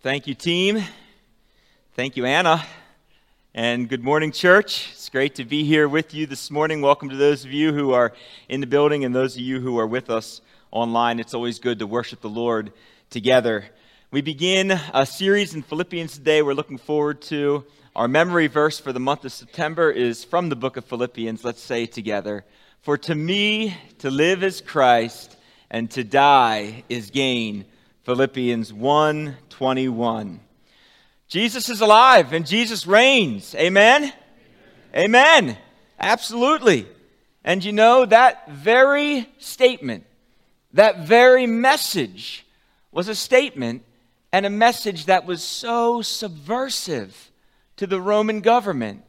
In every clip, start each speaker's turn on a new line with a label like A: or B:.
A: Thank you, team. Thank you, Anna. And good morning, church. It's great to be here with you this morning. Welcome to those of you who are in the building and those of you who are with us online. It's always good to worship the Lord together. We begin a series in Philippians today we're looking forward to. Our memory verse for the month of September is from the book of Philippians. Let's say together For to me, to live is Christ, and to die is gain. Philippians 1 21. Jesus is alive and Jesus reigns. Amen? Amen. Amen. Absolutely. And you know, that very statement, that very message was a statement and a message that was so subversive to the Roman government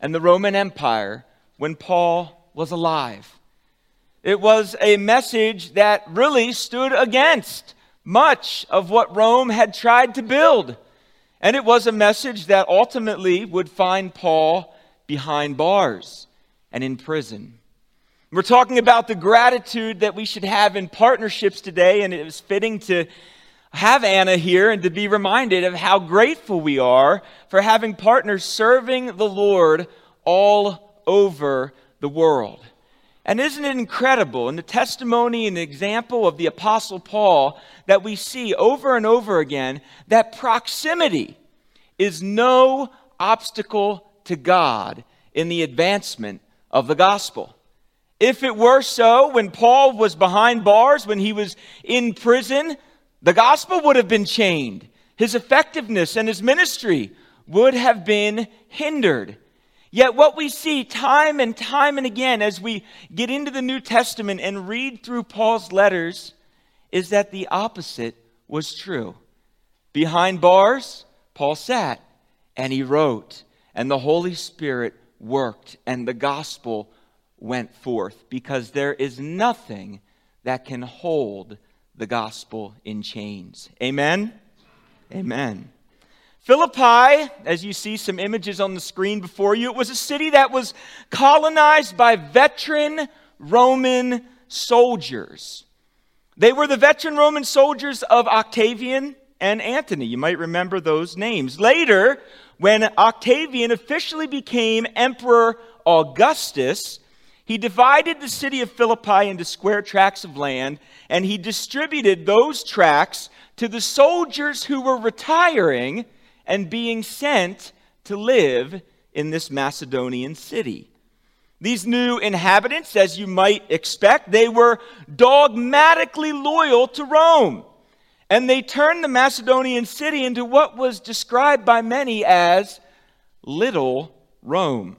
A: and the Roman Empire when Paul was alive. It was a message that really stood against much of what Rome had tried to build. And it was a message that ultimately would find Paul behind bars and in prison. We're talking about the gratitude that we should have in partnerships today, and it was fitting to have Anna here and to be reminded of how grateful we are for having partners serving the Lord all over the world. And isn't it incredible in the testimony and example of the Apostle Paul that we see over and over again that proximity is no obstacle to God in the advancement of the gospel? If it were so, when Paul was behind bars, when he was in prison, the gospel would have been chained. His effectiveness and his ministry would have been hindered. Yet, what we see time and time and again as we get into the New Testament and read through Paul's letters is that the opposite was true. Behind bars, Paul sat and he wrote, and the Holy Spirit worked, and the gospel went forth because there is nothing that can hold the gospel in chains. Amen? Amen. Philippi, as you see some images on the screen before you, it was a city that was colonized by veteran Roman soldiers. They were the veteran Roman soldiers of Octavian and Antony. You might remember those names. Later, when Octavian officially became Emperor Augustus, he divided the city of Philippi into square tracts of land, and he distributed those tracts to the soldiers who were retiring and being sent to live in this Macedonian city. These new inhabitants, as you might expect, they were dogmatically loyal to Rome. And they turned the Macedonian city into what was described by many as Little Rome.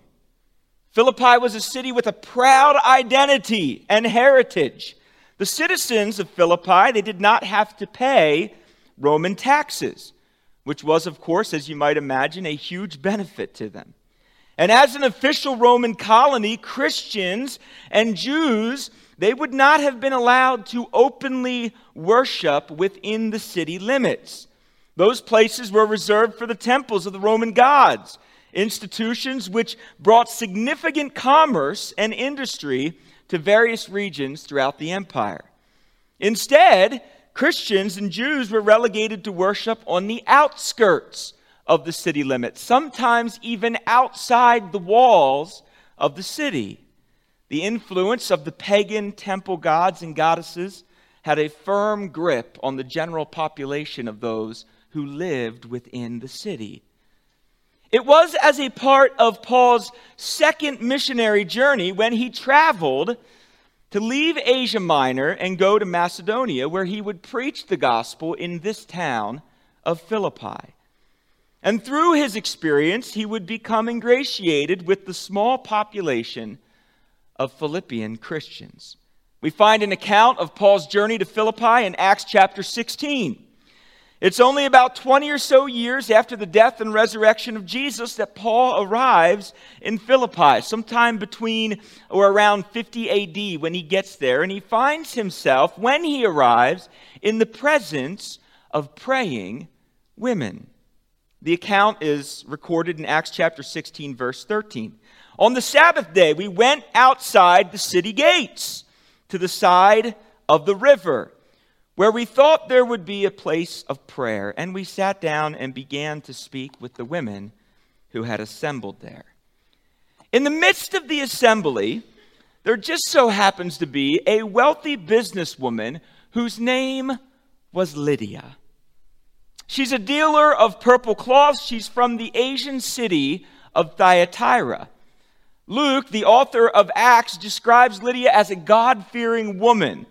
A: Philippi was a city with a proud identity and heritage. The citizens of Philippi, they did not have to pay Roman taxes which was, of course, as you might imagine, a huge benefit to them. And as an official Roman colony, Christians and Jews, they would not have been allowed to openly worship within the city limits. Those places were reserved for the temples of the Roman gods, institutions which brought significant commerce and industry to various regions throughout the empire. Instead, Christians and Jews were relegated to worship on the outskirts of the city limits, sometimes even outside the walls of the city. The influence of the pagan temple gods and goddesses had a firm grip on the general population of those who lived within the city. It was as a part of Paul's second missionary journey when he traveled to leave Asia Minor and go to Macedonia, where he would preach the gospel in this town of Philippi. And through his experience, he would become ingratiated with the small population of Philippian Christians. We find an account of Paul's journey to Philippi in Acts chapter 16. It's only about 20 or so years after the death and resurrection of Jesus that Paul arrives in Philippi, sometime between or around 50 AD when he gets there. And he finds himself, when he arrives, in the presence of praying women. The account is recorded in Acts chapter 16, verse 13. On the Sabbath day, we went outside the city gates to the side of the river where we thought there would be a place of prayer, and we sat down and began to speak with the women who had assembled there. In the midst of the assembly, there just so happens to be a wealthy businesswoman whose name was Lydia. She's a dealer of purple cloths. She's from the Asian city of Thyatira. Luke, the author of Acts, describes Lydia as a God fearing woman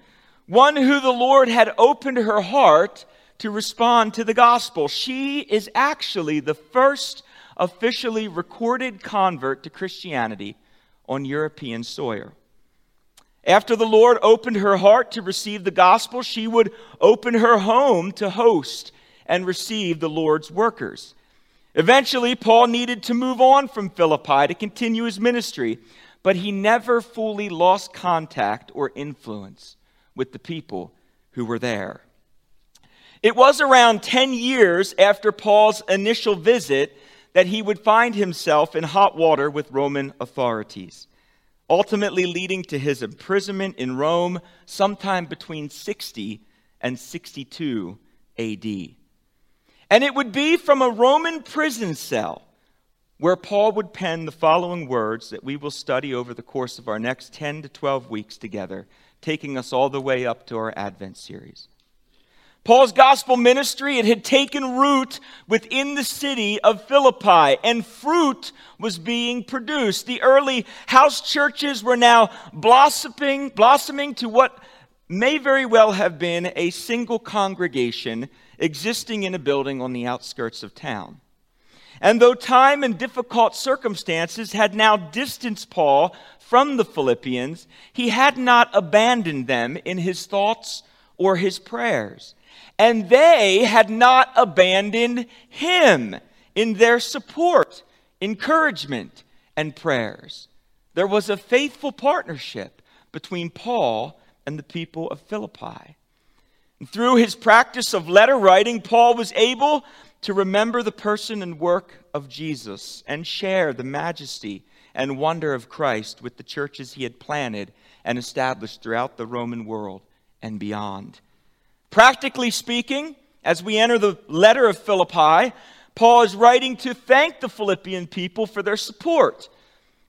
A: one who the Lord had opened her heart to respond to the gospel. She is actually the first officially recorded convert to Christianity on European soil. After the Lord opened her heart to receive the gospel, she would open her home to host and receive the Lord's workers. Eventually, Paul needed to move on from Philippi to continue his ministry, but he never fully lost contact or influence with the people who were there. It was around 10 years after Paul's initial visit that he would find himself in hot water with Roman authorities, ultimately leading to his imprisonment in Rome sometime between 60 and 62 AD. And it would be from a Roman prison cell where Paul would pen the following words that we will study over the course of our next 10 to 12 weeks together taking us all the way up to our Advent series. Paul's gospel ministry, it had taken root within the city of Philippi, and fruit was being produced. The early house churches were now blossoming, blossoming to what may very well have been a single congregation existing in a building on the outskirts of town. And though time and difficult circumstances had now distanced Paul from the Philippians, he had not abandoned them in his thoughts or his prayers. And they had not abandoned him in their support, encouragement, and prayers. There was a faithful partnership between Paul and the people of Philippi. And through his practice of letter writing, Paul was able to remember the person and work of Jesus and share the majesty and wonder of Christ with the churches he had planted and established throughout the Roman world and beyond. Practically speaking, as we enter the letter of Philippi, Paul is writing to thank the Philippian people for their support.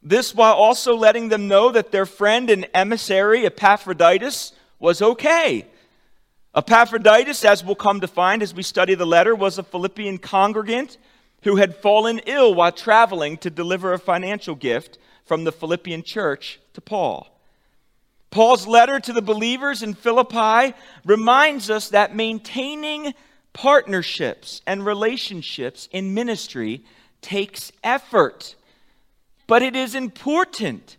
A: This while also letting them know that their friend and emissary Epaphroditus was okay. Epaphroditus, as we'll come to find as we study the letter, was a Philippian congregant who had fallen ill while traveling to deliver a financial gift from the Philippian church to Paul. Paul's letter to the believers in Philippi reminds us that maintaining partnerships and relationships in ministry takes effort, but it is important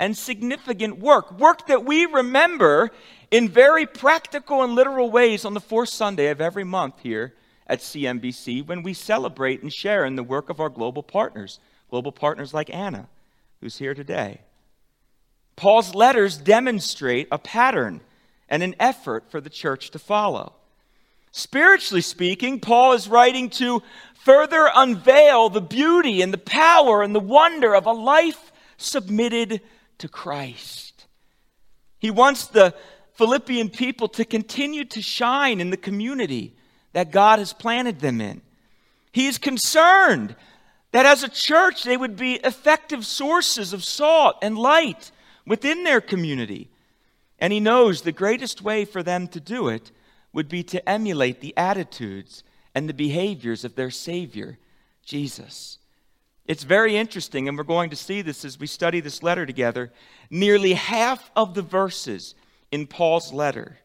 A: and significant work, work that we remember in very practical and literal ways on the fourth Sunday of every month here at CMBC when we celebrate and share in the work of our global partners, global partners like Anna, who's here today. Paul's letters demonstrate a pattern and an effort for the church to follow. Spiritually speaking, Paul is writing to further unveil the beauty and the power and the wonder of a life submitted to Christ. He wants the Philippian people to continue to shine in the community that God has planted them in. He is concerned that as a church they would be effective sources of salt and light within their community. And he knows the greatest way for them to do it would be to emulate the attitudes and the behaviors of their Savior, Jesus. It's very interesting, and we're going to see this as we study this letter together. Nearly half of the verses in Paul's letter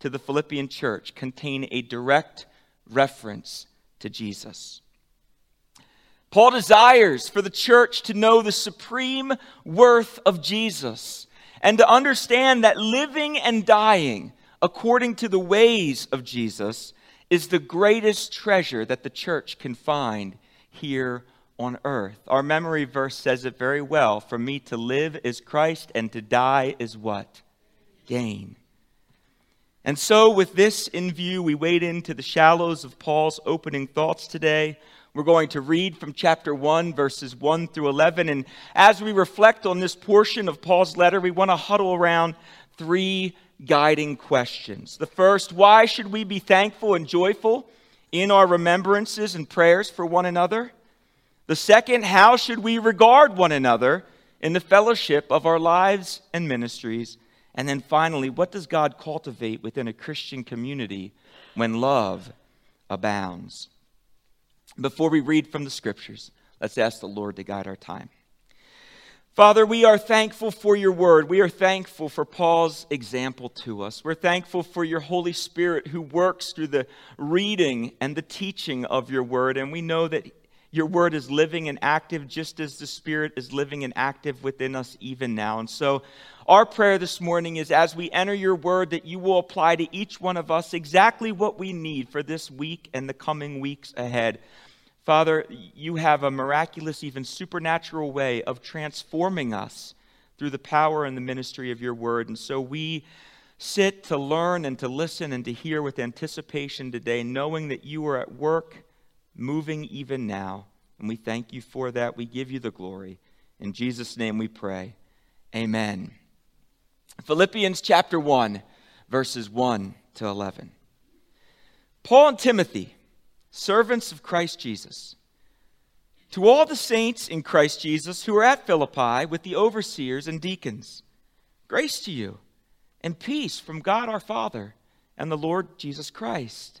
A: to the Philippian church contain a direct reference to Jesus. Paul desires for the church to know the supreme worth of Jesus and to understand that living and dying according to the ways of Jesus is the greatest treasure that the church can find here on earth. Our memory verse says it very well. For me to live is Christ, and to die is what? Gain. And so, with this in view, we wade into the shallows of Paul's opening thoughts today. We're going to read from chapter 1, verses 1 through 11. And as we reflect on this portion of Paul's letter, we want to huddle around three guiding questions. The first, why should we be thankful and joyful in our remembrances and prayers for one another? The second, how should we regard one another in the fellowship of our lives and ministries? And then finally, what does God cultivate within a Christian community when love abounds? Before we read from the scriptures, let's ask the Lord to guide our time. Father, we are thankful for your word. We are thankful for Paul's example to us. We're thankful for your Holy Spirit who works through the reading and the teaching of your word. And we know that your word is living and active just as the Spirit is living and active within us even now. And so, our prayer this morning is as we enter your word, that you will apply to each one of us exactly what we need for this week and the coming weeks ahead. Father, you have a miraculous, even supernatural way of transforming us through the power and the ministry of your word. And so we sit to learn and to listen and to hear with anticipation today, knowing that you are at work moving even now. And we thank you for that. We give you the glory. In Jesus' name we pray. Amen. Philippians chapter 1, verses 1 to 11. Paul and Timothy, servants of Christ Jesus, to all the saints in Christ Jesus who are at Philippi with the overseers and deacons, grace to you and peace from God our Father and the Lord Jesus Christ.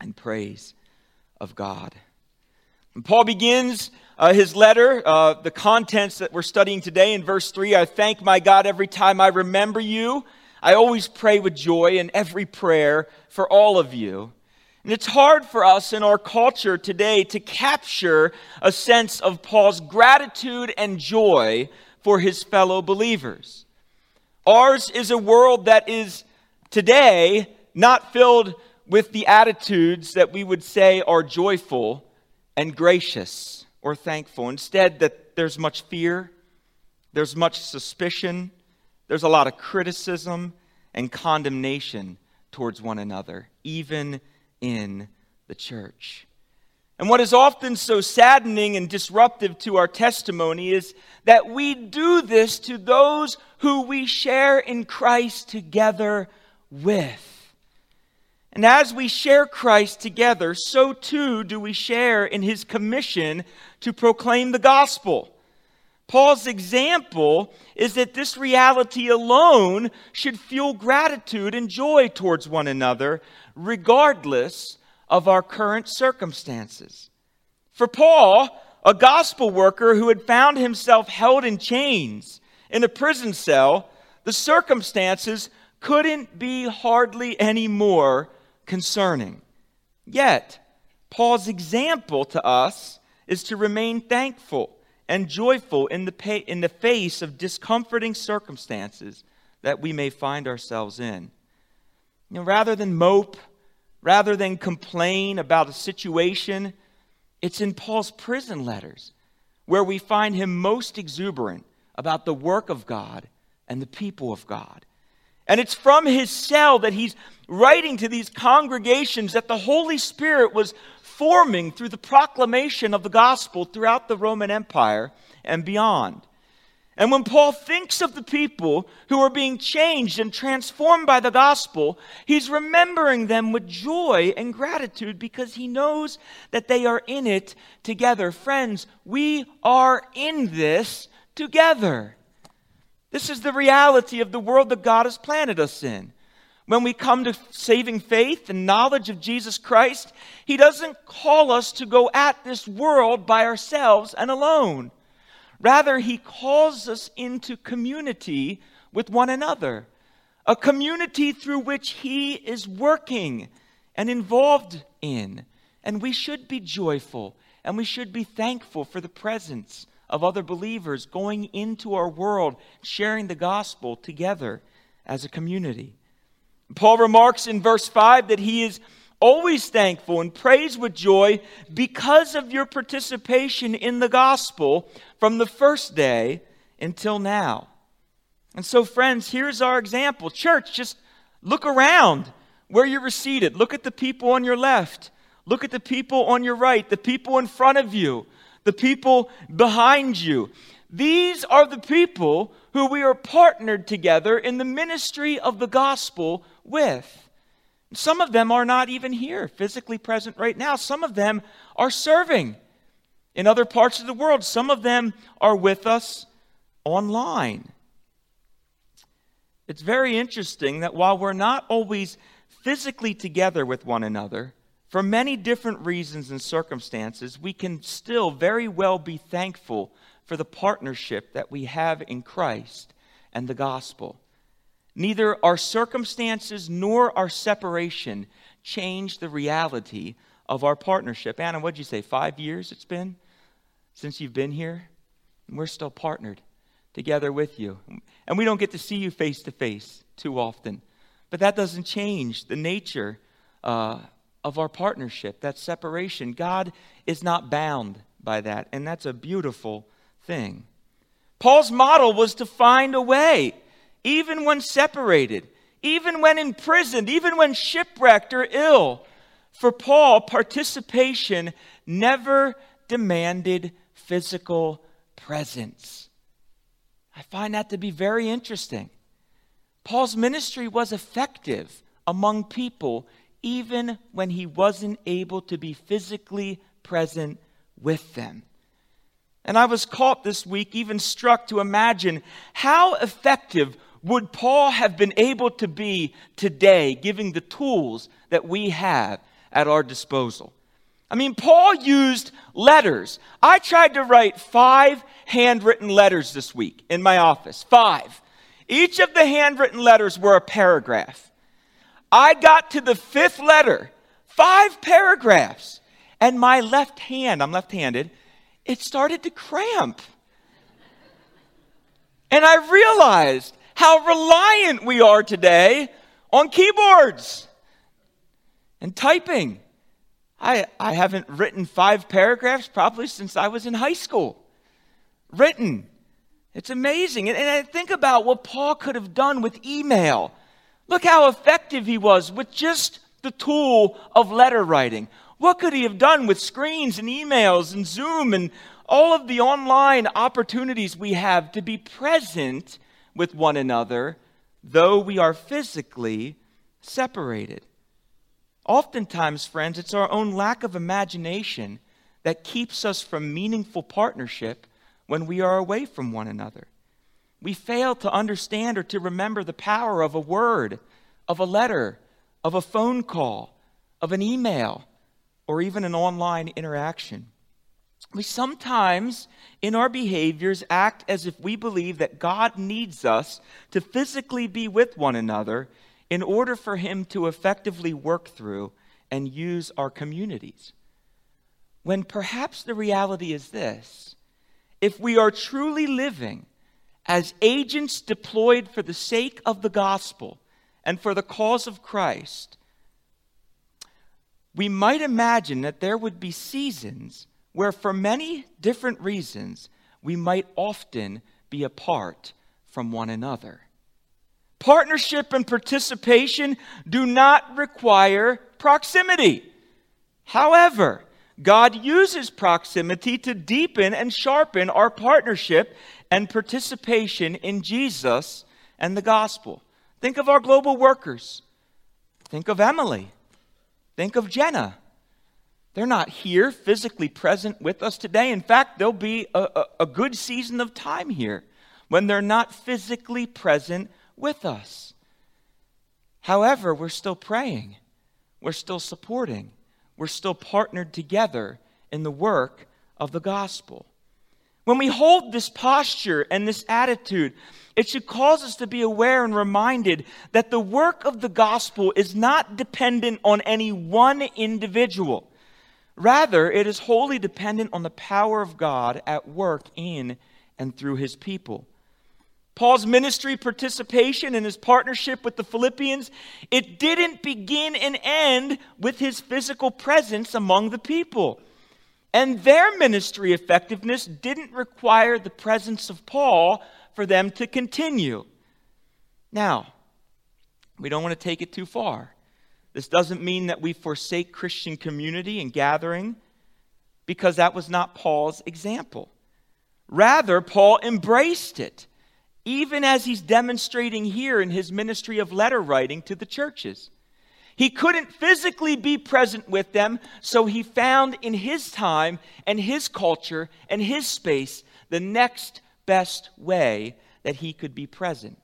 A: and praise of God. And Paul begins uh, his letter, uh, the contents that we're studying today in verse 3 I thank my God every time I remember you. I always pray with joy in every prayer for all of you. And it's hard for us in our culture today to capture a sense of Paul's gratitude and joy for his fellow believers. Ours is a world that is today not filled with the attitudes that we would say are joyful and gracious or thankful. Instead, that there's much fear, there's much suspicion, there's a lot of criticism and condemnation towards one another, even in the church. And what is often so saddening and disruptive to our testimony is that we do this to those who we share in Christ together with. And as we share Christ together, so too do we share in his commission to proclaim the gospel. Paul's example is that this reality alone should fuel gratitude and joy towards one another, regardless of our current circumstances. For Paul, a gospel worker who had found himself held in chains in a prison cell, the circumstances couldn't be hardly any more concerning. Yet, Paul's example to us is to remain thankful and joyful in the, pa- in the face of discomforting circumstances that we may find ourselves in. You know, rather than mope, rather than complain about a situation, it's in Paul's prison letters where we find him most exuberant about the work of God and the people of God. And it's from his cell that he's writing to these congregations that the Holy Spirit was forming through the proclamation of the gospel throughout the Roman Empire and beyond. And when Paul thinks of the people who are being changed and transformed by the gospel, he's remembering them with joy and gratitude because he knows that they are in it together. Friends, we are in this together. This is the reality of the world that God has planted us in. When we come to saving faith and knowledge of Jesus Christ, He doesn't call us to go at this world by ourselves and alone. Rather, He calls us into community with one another, a community through which He is working and involved in. And we should be joyful and we should be thankful for the presence of other believers going into our world, sharing the gospel together as a community. Paul remarks in verse 5 that he is always thankful and prays with joy because of your participation in the gospel from the first day until now. And so, friends, here's our example. Church, just look around where you're seated. Look at the people on your left. Look at the people on your right, the people in front of you, the people behind you. These are the people who we are partnered together in the ministry of the gospel with. Some of them are not even here, physically present right now. Some of them are serving in other parts of the world. Some of them are with us online. It's very interesting that while we're not always physically together with one another, for many different reasons and circumstances, we can still very well be thankful for the partnership that we have in Christ and the gospel. Neither our circumstances nor our separation change the reality of our partnership. Anna, what'd you say? Five years it's been since you've been here? And we're still partnered together with you. And we don't get to see you face to face too often. But that doesn't change the nature uh, of our partnership, that separation. God is not bound by that. And that's a beautiful thing. Paul's model was to find a way even when separated, even when imprisoned, even when shipwrecked or ill. For Paul, participation never demanded physical presence. I find that to be very interesting. Paul's ministry was effective among people even when he wasn't able to be physically present with them. And I was caught this week, even struck to imagine how effective would Paul have been able to be today, giving the tools that we have at our disposal? I mean, Paul used letters. I tried to write five handwritten letters this week in my office. Five. Each of the handwritten letters were a paragraph. I got to the fifth letter, five paragraphs, and my left hand, I'm left handed, it started to cramp. And I realized how reliant we are today on keyboards and typing. I, I haven't written five paragraphs probably since I was in high school. Written. It's amazing. And, and I think about what Paul could have done with email. Look how effective he was with just the tool of letter writing. What could he have done with screens and emails and Zoom and all of the online opportunities we have to be present with one another, though we are physically separated. Oftentimes, friends, it's our own lack of imagination that keeps us from meaningful partnership when we are away from one another. We fail to understand or to remember the power of a word, of a letter, of a phone call, of an email, or even an online interaction. We sometimes, in our behaviors, act as if we believe that God needs us to physically be with one another in order for Him to effectively work through and use our communities. When perhaps the reality is this if we are truly living as agents deployed for the sake of the gospel and for the cause of Christ, we might imagine that there would be seasons where, for many different reasons, we might often be apart from one another. Partnership and participation do not require proximity. However, God uses proximity to deepen and sharpen our partnership and participation in Jesus and the gospel. Think of our global workers. Think of Emily. Think of Jenna. They're not here physically present with us today. In fact, there'll be a, a, a, good season of time here when they're not physically present with us. However, we're still praying, we're still supporting, we're still partnered together in the work of the gospel. When we hold this posture and this attitude, it should cause us to be aware and reminded that the work of the gospel is not dependent on any one individual. Rather, it is wholly dependent on the power of God at work in and through his people. Paul's ministry participation and his partnership with the Philippians, it didn't begin and end with his physical presence among the people. And their ministry effectiveness didn't require the presence of Paul for them to continue. Now, we don't want to take it too far. This doesn't mean that we forsake Christian community and gathering because that was not Paul's example. Rather, Paul embraced it, even as he's demonstrating here in his ministry of letter writing to the churches. He couldn't physically be present with them, so he found in his time and his culture and his space the next best way that he could be present.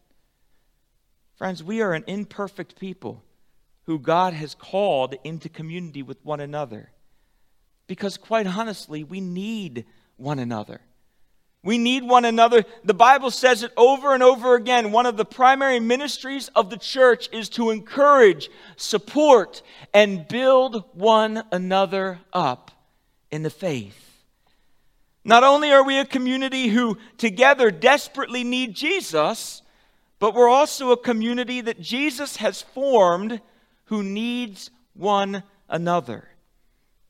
A: Friends, we are an imperfect people who God has called into community with one another. Because, quite honestly, we need one another. We need one another. The Bible says it over and over again. One of the primary ministries of the church is to encourage, support, and build one another up in the faith. Not only are we a community who together desperately need Jesus, but we're also a community that Jesus has formed who needs one another.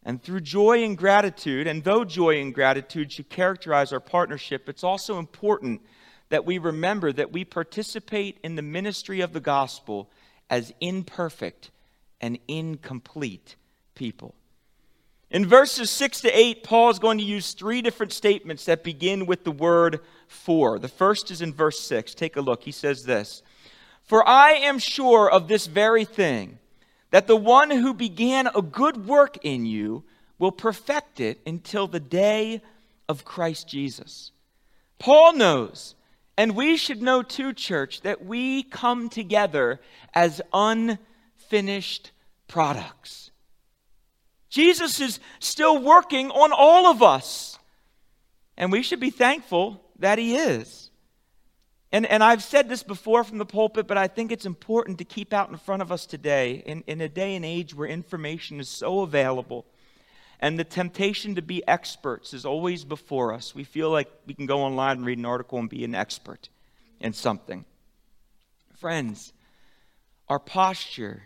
A: And through joy and gratitude, and though joy and gratitude should characterize our partnership, it's also important that we remember that we participate in the ministry of the gospel as imperfect and incomplete people. In verses 6 to 8, Paul is going to use three different statements that begin with the word for. The first is in verse 6. Take a look. He says this For I am sure of this very thing, that the one who began a good work in you will perfect it until the day of Christ Jesus. Paul knows, and we should know too, church, that we come together as unfinished products. Jesus is still working on all of us. And we should be thankful that He is. And, and I've said this before from the pulpit, but I think it's important to keep out in front of us today in, in a day and age where information is so available and the temptation to be experts is always before us. We feel like we can go online and read an article and be an expert in something. Friends, our posture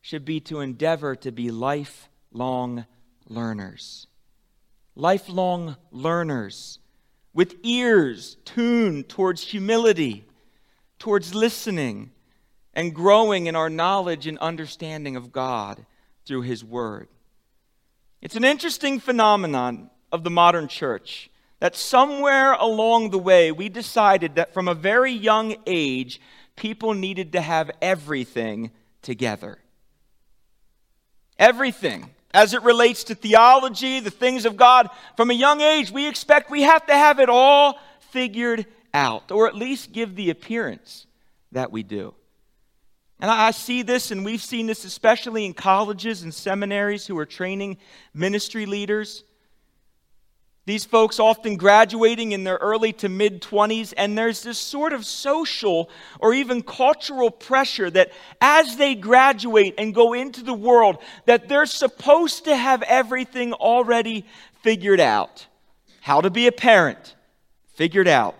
A: should be to endeavor to be lifelong learners. Lifelong learners with ears tuned towards humility, towards listening, and growing in our knowledge and understanding of God through His Word. It's an interesting phenomenon of the modern church that somewhere along the way we decided that from a very young age, people needed to have everything together. Everything as it relates to theology, the things of God, from a young age, we expect we have to have it all figured out, or at least give the appearance that we do. And I see this, and we've seen this especially in colleges and seminaries who are training ministry leaders. These folks often graduating in their early to mid 20s, and there's this sort of social or even cultural pressure that as they graduate and go into the world, that they're supposed to have everything already figured out. How to be a parent, figured out.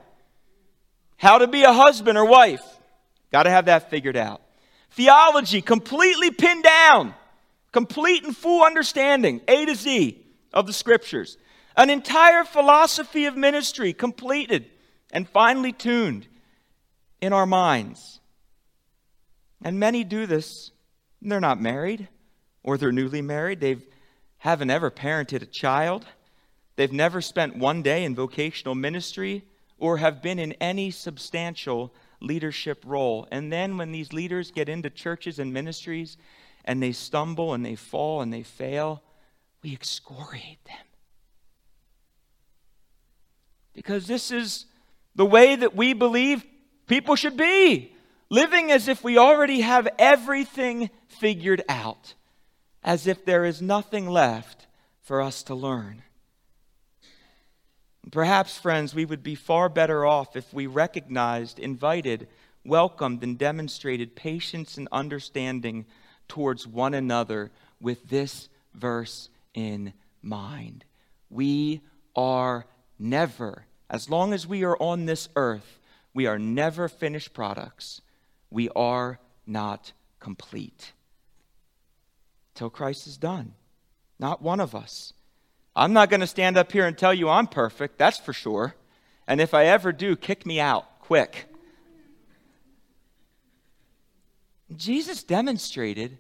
A: How to be a husband or wife, got to have that figured out. Theology, completely pinned down, complete and full understanding, A to Z of the scriptures. An entire philosophy of ministry completed and finely tuned in our minds. And many do this. They're not married or they're newly married. They haven't ever parented a child. They've never spent one day in vocational ministry or have been in any substantial leadership role. And then when these leaders get into churches and ministries and they stumble and they fall and they fail, we excoriate them. Because this is the way that we believe people should be, living as if we already have everything figured out, as if there is nothing left for us to learn. Perhaps, friends, we would be far better off if we recognized, invited, welcomed, and demonstrated patience and understanding towards one another with this verse in mind. We are never, as long as we are on this earth, we are never finished products. We are not complete. Till Christ is done. Not one of us. I'm not going to stand up here and tell you I'm perfect, that's for sure. And if I ever do, kick me out quick. Jesus demonstrated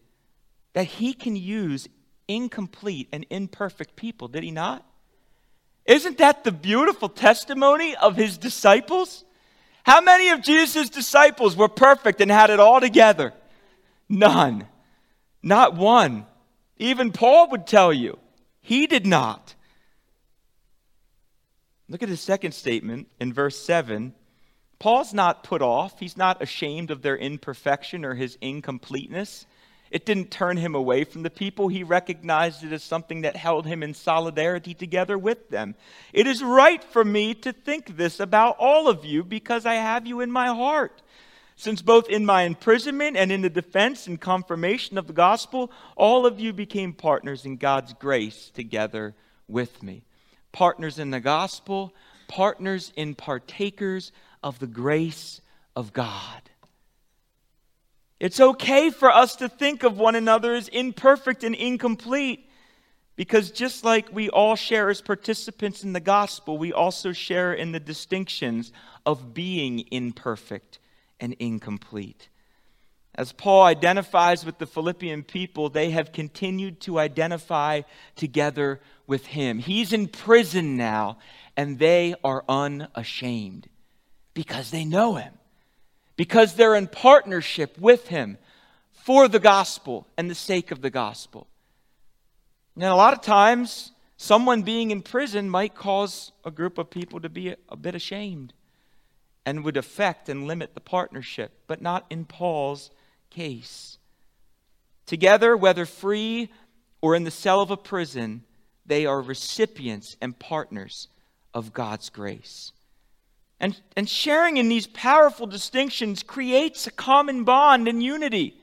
A: that he can use incomplete and imperfect people, did he not? Isn't that the beautiful testimony of his disciples? How many of Jesus' disciples were perfect and had it all together? None. Not one. Even Paul would tell you he did not. Look at his second statement in verse 7. Paul's not put off. He's not ashamed of their imperfection or his incompleteness. It didn't turn him away from the people. He recognized it as something that held him in solidarity together with them. It is right for me to think this about all of you because I have you in my heart. Since both in my imprisonment and in the defense and confirmation of the gospel, all of you became partners in God's grace together with me. Partners in the gospel, partners in partakers of the grace of God. It's okay for us to think of one another as imperfect and incomplete because just like we all share as participants in the gospel, we also share in the distinctions of being imperfect and incomplete. As Paul identifies with the Philippian people, they have continued to identify together with him. He's in prison now, and they are unashamed because they know him, because they're in partnership with him for the gospel and the sake of the gospel. Now, a lot of times, someone being in prison might cause a group of people to be a, bit ashamed and would affect and limit the partnership, but not in Paul's case. Together, whether free or in the cell of a prison, they are recipients and partners of God's grace. And, and sharing in these powerful distinctions creates a common bond and unity.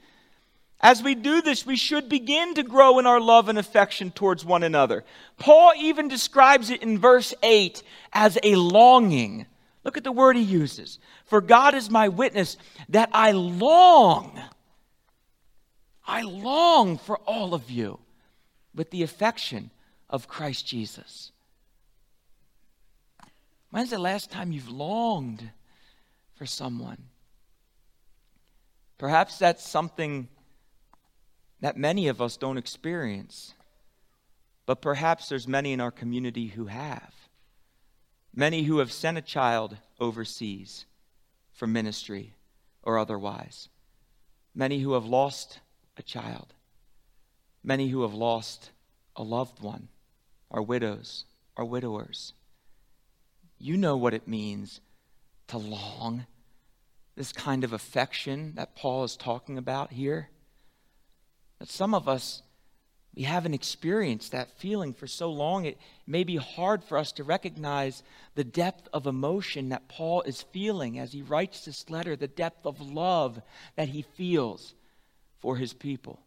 A: As we do this, we should begin to grow in our love and affection towards one another. Paul even describes it in verse 8 as a longing Look at the word he uses. For God is my witness that I long, I long for all of you with the affection of Christ Jesus. When's the last time you've longed for someone? Perhaps that's something that many of us don't experience, but perhaps there's many in our community who have. Many who have sent a child overseas for ministry or otherwise. Many who have lost a child. Many who have lost a loved one, are widows, are widowers. You know what it means to long this kind of affection that Paul is talking about here. That some of us we haven't experienced that feeling for so long, it may be hard for us to recognize the depth of emotion that Paul is feeling as he writes this letter, the depth of love that he feels for his people.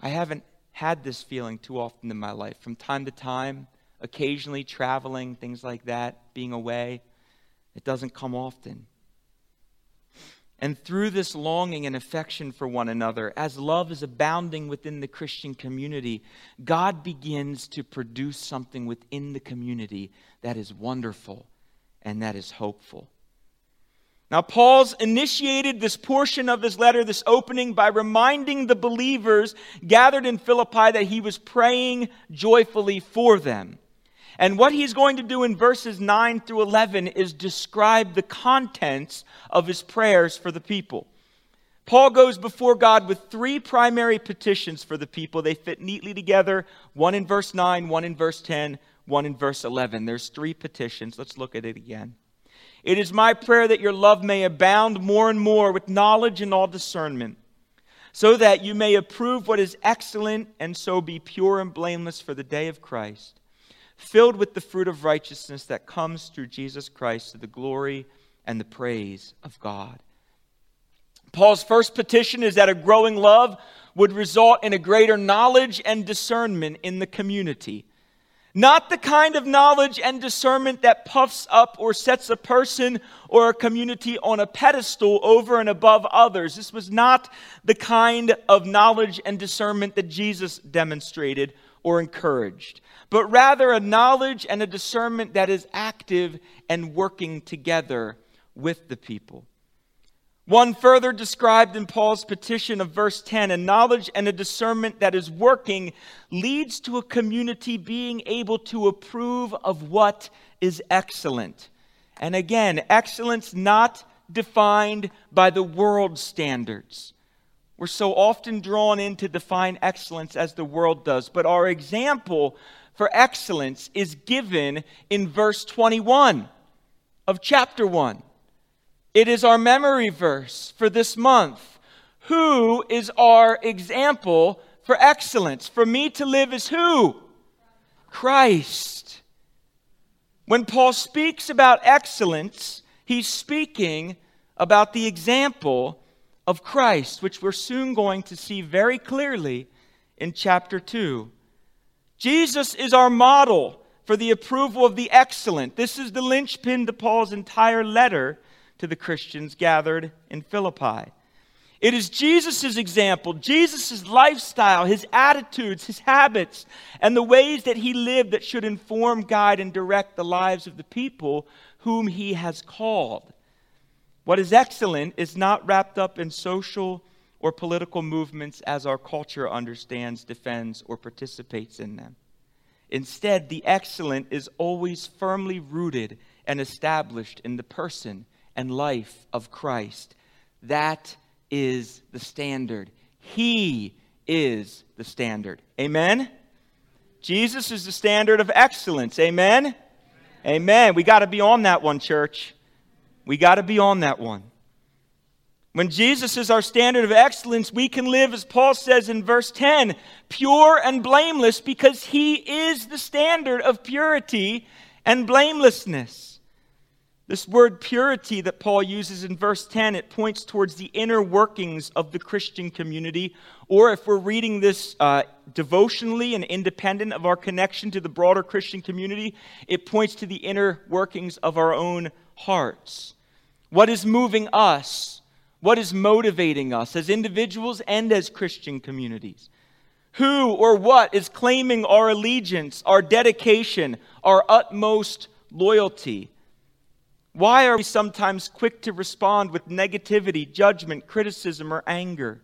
A: I haven't had this feeling too often in my life. From time to time, occasionally traveling, things like that, being away, it doesn't come often. And through this longing and affection for one another, as love is abounding within the Christian community, God begins to produce something within the community that is wonderful and that is hopeful. Now, Paul's initiated this portion of his letter, this opening, by reminding the believers gathered in Philippi that he was praying joyfully for them. And what he's going to do in verses 9 through 11 is describe the contents of his prayers for the people. Paul goes before God with three primary petitions for the people. They fit neatly together one in verse 9, one in verse 10, 1 in verse 11. There's three petitions. Let's look at it again. It is my prayer that your love may abound more and more with knowledge and all discernment, so that you may approve what is excellent and so be pure and blameless for the day of Christ, filled with the fruit of righteousness that comes through Jesus Christ to the glory and the praise of God. Paul's first petition is that a growing love would result in a greater knowledge and discernment in the community. Not the kind of knowledge and discernment that puffs up or sets a person or a community on a pedestal over and above others. This was not the kind of knowledge and discernment that Jesus demonstrated or encouraged, but rather a knowledge and a discernment that is active and working together with the people. One further described in Paul's petition of verse 10 a knowledge and a discernment that is working leads to a community being able to approve of what is excellent. And again, excellence not defined by the world standards. We're so often drawn in to define excellence as the world does, but our example for excellence is given in verse 21 of chapter 1. It is our memory verse for this month. Who is our example for excellence? For me to live is who? Christ. When Paul speaks about excellence, he's speaking about the example of Christ, which we're soon going to see very clearly in chapter 2. Jesus is our model for the approval of the excellent. This is the linchpin to Paul's entire letter to the Christians gathered in Philippi. It is Jesus' example, Jesus' lifestyle, his attitudes, his habits, and the ways that he lived that should inform, guide, and direct the lives of the people whom he has called. What is excellent is not wrapped up in social or political movements as our culture understands, defends, or participates in them. Instead, the excellent is always firmly rooted and established in the person and life of Christ. That is the standard. He is the standard. Amen? Jesus is the standard of excellence. Amen? Amen. Amen. We got to be on that one, church. We got to be on that one. When Jesus is our standard of excellence, we can live, as Paul says in verse 10, pure and blameless because he is the standard of purity and blamelessness. This word purity that Paul uses in verse 10, it points towards the inner workings of the Christian community. Or if we're reading this uh, devotionally and independent of our connection to the broader Christian community, it points to the inner workings of our own hearts. What is moving us? What is motivating us as individuals and as Christian communities? Who or what is claiming our allegiance, our dedication, our utmost loyalty? Why are we sometimes quick to respond with negativity, judgment, criticism, or anger?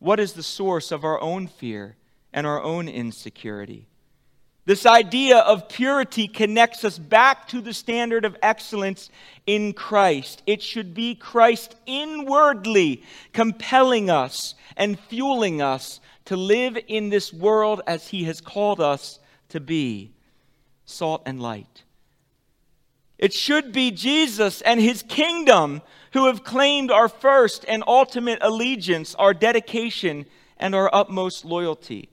A: What is the source of our own fear and our own insecurity? This idea of purity connects us back to the standard of excellence in Christ. It should be Christ inwardly compelling us and fueling us to live in this world as He has called us to be salt and light. It should be Jesus and his kingdom who have claimed our first and ultimate allegiance, our dedication, and our utmost loyalty.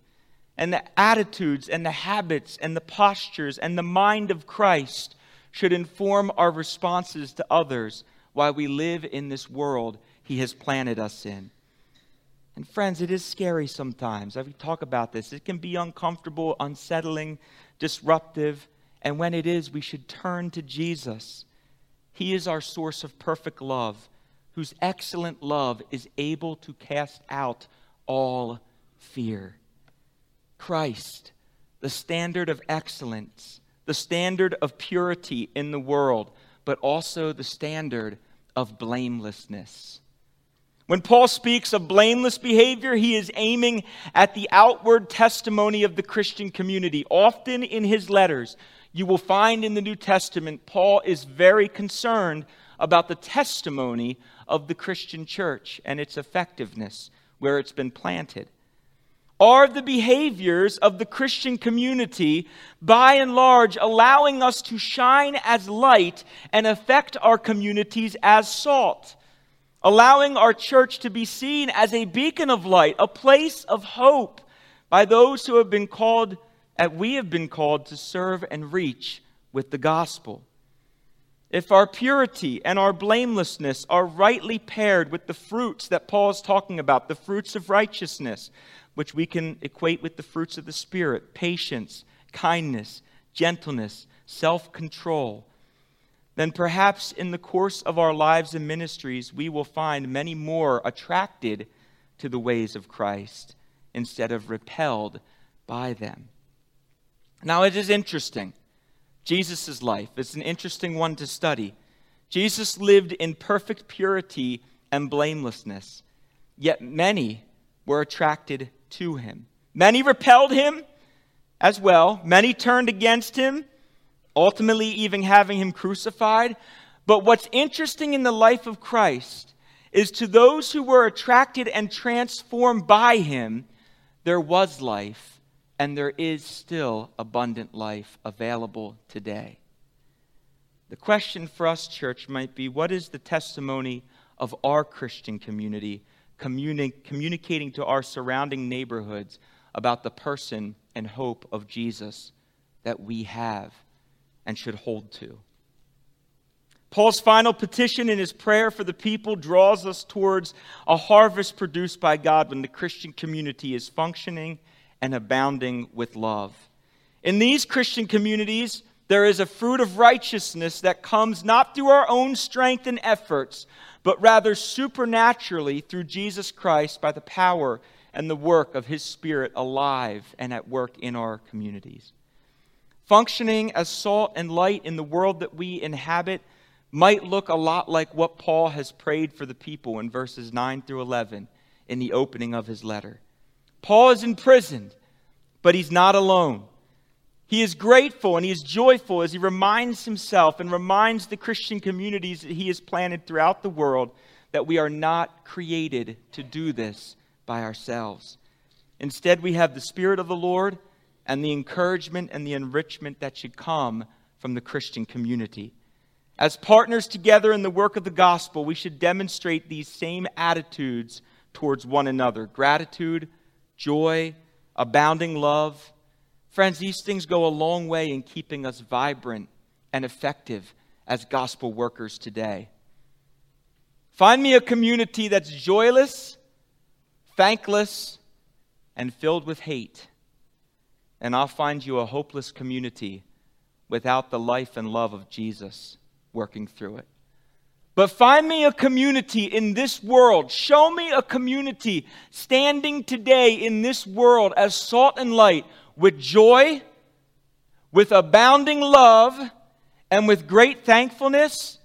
A: And the attitudes and the habits and the postures and the mind of Christ should inform our responses to others while we live in this world he has planted us in. And friends, it is scary sometimes. We talk about this. It can be uncomfortable, unsettling, disruptive. And when it is, we should turn to Jesus. He is our source of perfect love, whose excellent love is able to cast out all fear. Christ, the standard of excellence, the standard of purity in the world, but also the standard of blamelessness. When Paul speaks of blameless behavior, he is aiming at the outward testimony of the Christian community. Often in his letters, you will find in the New Testament, Paul is very concerned about the testimony of the Christian church and its effectiveness where it's been planted. Are the behaviors of the Christian community, by and large, allowing us to shine as light and affect our communities as salt? Allowing our church to be seen as a beacon of light, a place of hope by those who have been called, as we have been called to serve and reach with the gospel if our purity and our blamelessness are rightly paired with the fruits that Paul is talking about, the fruits of righteousness, which we can equate with the fruits of the Spirit patience, kindness, gentleness, self control, then perhaps in the course of our lives and ministries, we will find many more attracted to the ways of Christ instead of repelled by them. Now, it is interesting Jesus' life. is an interesting one to study. Jesus lived in perfect purity and blamelessness, yet many were attracted to him. Many repelled him as well, many turned against him, ultimately, even having him crucified. But what's interesting in the life of Christ is to those who were attracted and transformed by him, there was life and there is still abundant life available today. The question for us, church, might be what is the testimony of our Christian community communi- communicating to our surrounding neighborhoods about the person and hope of Jesus that we have and should hold to? Paul's final petition in his prayer for the people draws us towards a harvest produced by God when the Christian community is functioning and abounding with love. In these Christian communities, there is a fruit of righteousness that comes not through our own strength and efforts, but rather supernaturally through Jesus Christ by the power and the work of His Spirit alive and at work in our communities. Functioning as salt and light in the world that we inhabit might look a lot like what Paul has prayed for the people in verses 9 through 11 in the opening of his letter. Paul is imprisoned, but he's not alone. He is grateful and he is joyful as he reminds himself and reminds the Christian communities that he has planted throughout the world that we are not created to do this by ourselves. Instead, we have the Spirit of the Lord and the encouragement and the enrichment that should come from the Christian community. As partners together in the work of the gospel, we should demonstrate these same attitudes towards one another gratitude, joy, abounding love. Friends, these things go a long way in keeping us vibrant and effective as gospel workers today. Find me a community that's joyless, thankless, and filled with hate, and I'll find you a hopeless community without the life and love of Jesus working through it. But find me a community in this world. Show me a community standing today in this world as salt and light with joy, with abounding love, and with great thankfulness.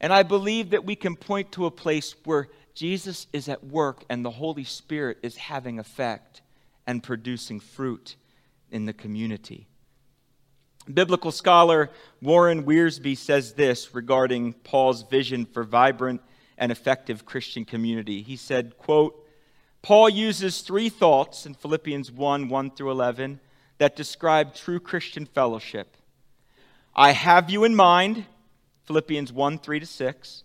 A: And I believe that we can point to a place where Jesus is at work and the Holy Spirit is having effect and producing fruit in the community. Biblical scholar Warren Wiersbe says this regarding Paul's vision for vibrant and effective Christian community. He said, quote, Paul uses three thoughts in Philippians 1 1 through 11 that describe true Christian fellowship. I have you in mind, Philippians 1 3 to 6.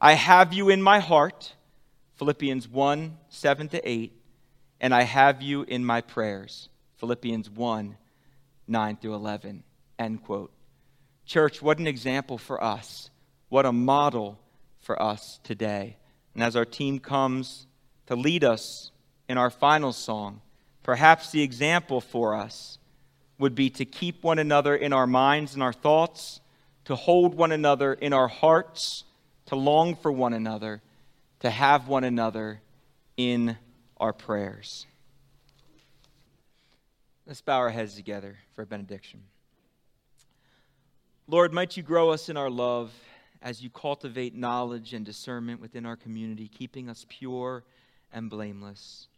A: I have you in my heart, Philippians 1 7 to 8. And I have you in my prayers, Philippians 1 9 through 11. End quote. Church, what an example for us. What a model for us today. And as our team comes to lead us in our final song, perhaps the example for us would be to keep one another in our minds and our thoughts, to hold one another in our hearts, to long for one another, to have one another in our prayers. Let's bow our heads together for a benediction. Lord, might you grow us in our love as you cultivate knowledge and discernment within our community, keeping us pure and blameless.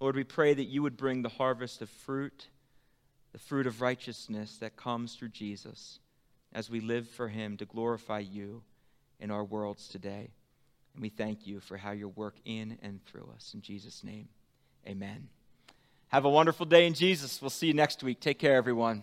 A: Lord, we pray that you would bring the harvest of fruit, the fruit of righteousness that comes through Jesus as we live for him to glorify you in our worlds today. And we thank you for how you work in and through us. In Jesus' name, amen Have a wonderful day in Jesus. We'll see you next week. Take care, everyone.